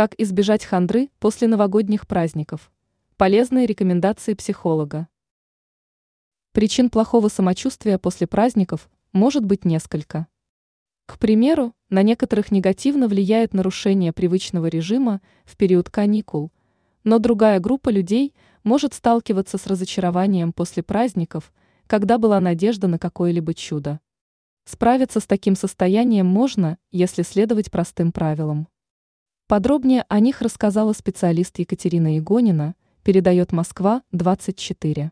Как избежать хандры после новогодних праздников? Полезные рекомендации психолога. Причин плохого самочувствия после праздников может быть несколько. К примеру, на некоторых негативно влияет нарушение привычного режима в период каникул, но другая группа людей может сталкиваться с разочарованием после праздников, когда была надежда на какое-либо чудо. Справиться с таким состоянием можно, если следовать простым правилам. Подробнее о них рассказала специалист Екатерина Игонина, передает Москва 24.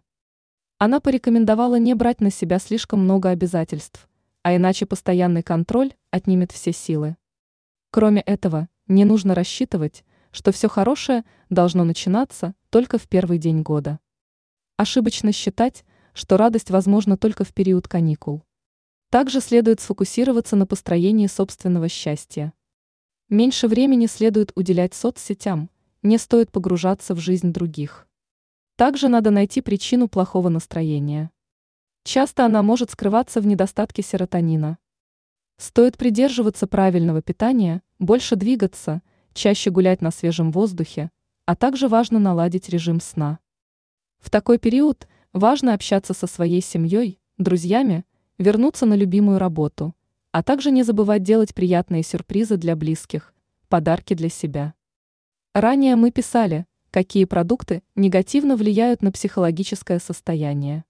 Она порекомендовала не брать на себя слишком много обязательств, а иначе постоянный контроль отнимет все силы. Кроме этого, не нужно рассчитывать, что все хорошее должно начинаться только в первый день года. Ошибочно считать, что радость возможна только в период каникул. Также следует сфокусироваться на построении собственного счастья. Меньше времени следует уделять соцсетям, не стоит погружаться в жизнь других. Также надо найти причину плохого настроения. Часто она может скрываться в недостатке серотонина. Стоит придерживаться правильного питания, больше двигаться, чаще гулять на свежем воздухе, а также важно наладить режим сна. В такой период важно общаться со своей семьей, друзьями, вернуться на любимую работу – а также не забывать делать приятные сюрпризы для близких, подарки для себя. Ранее мы писали, какие продукты негативно влияют на психологическое состояние.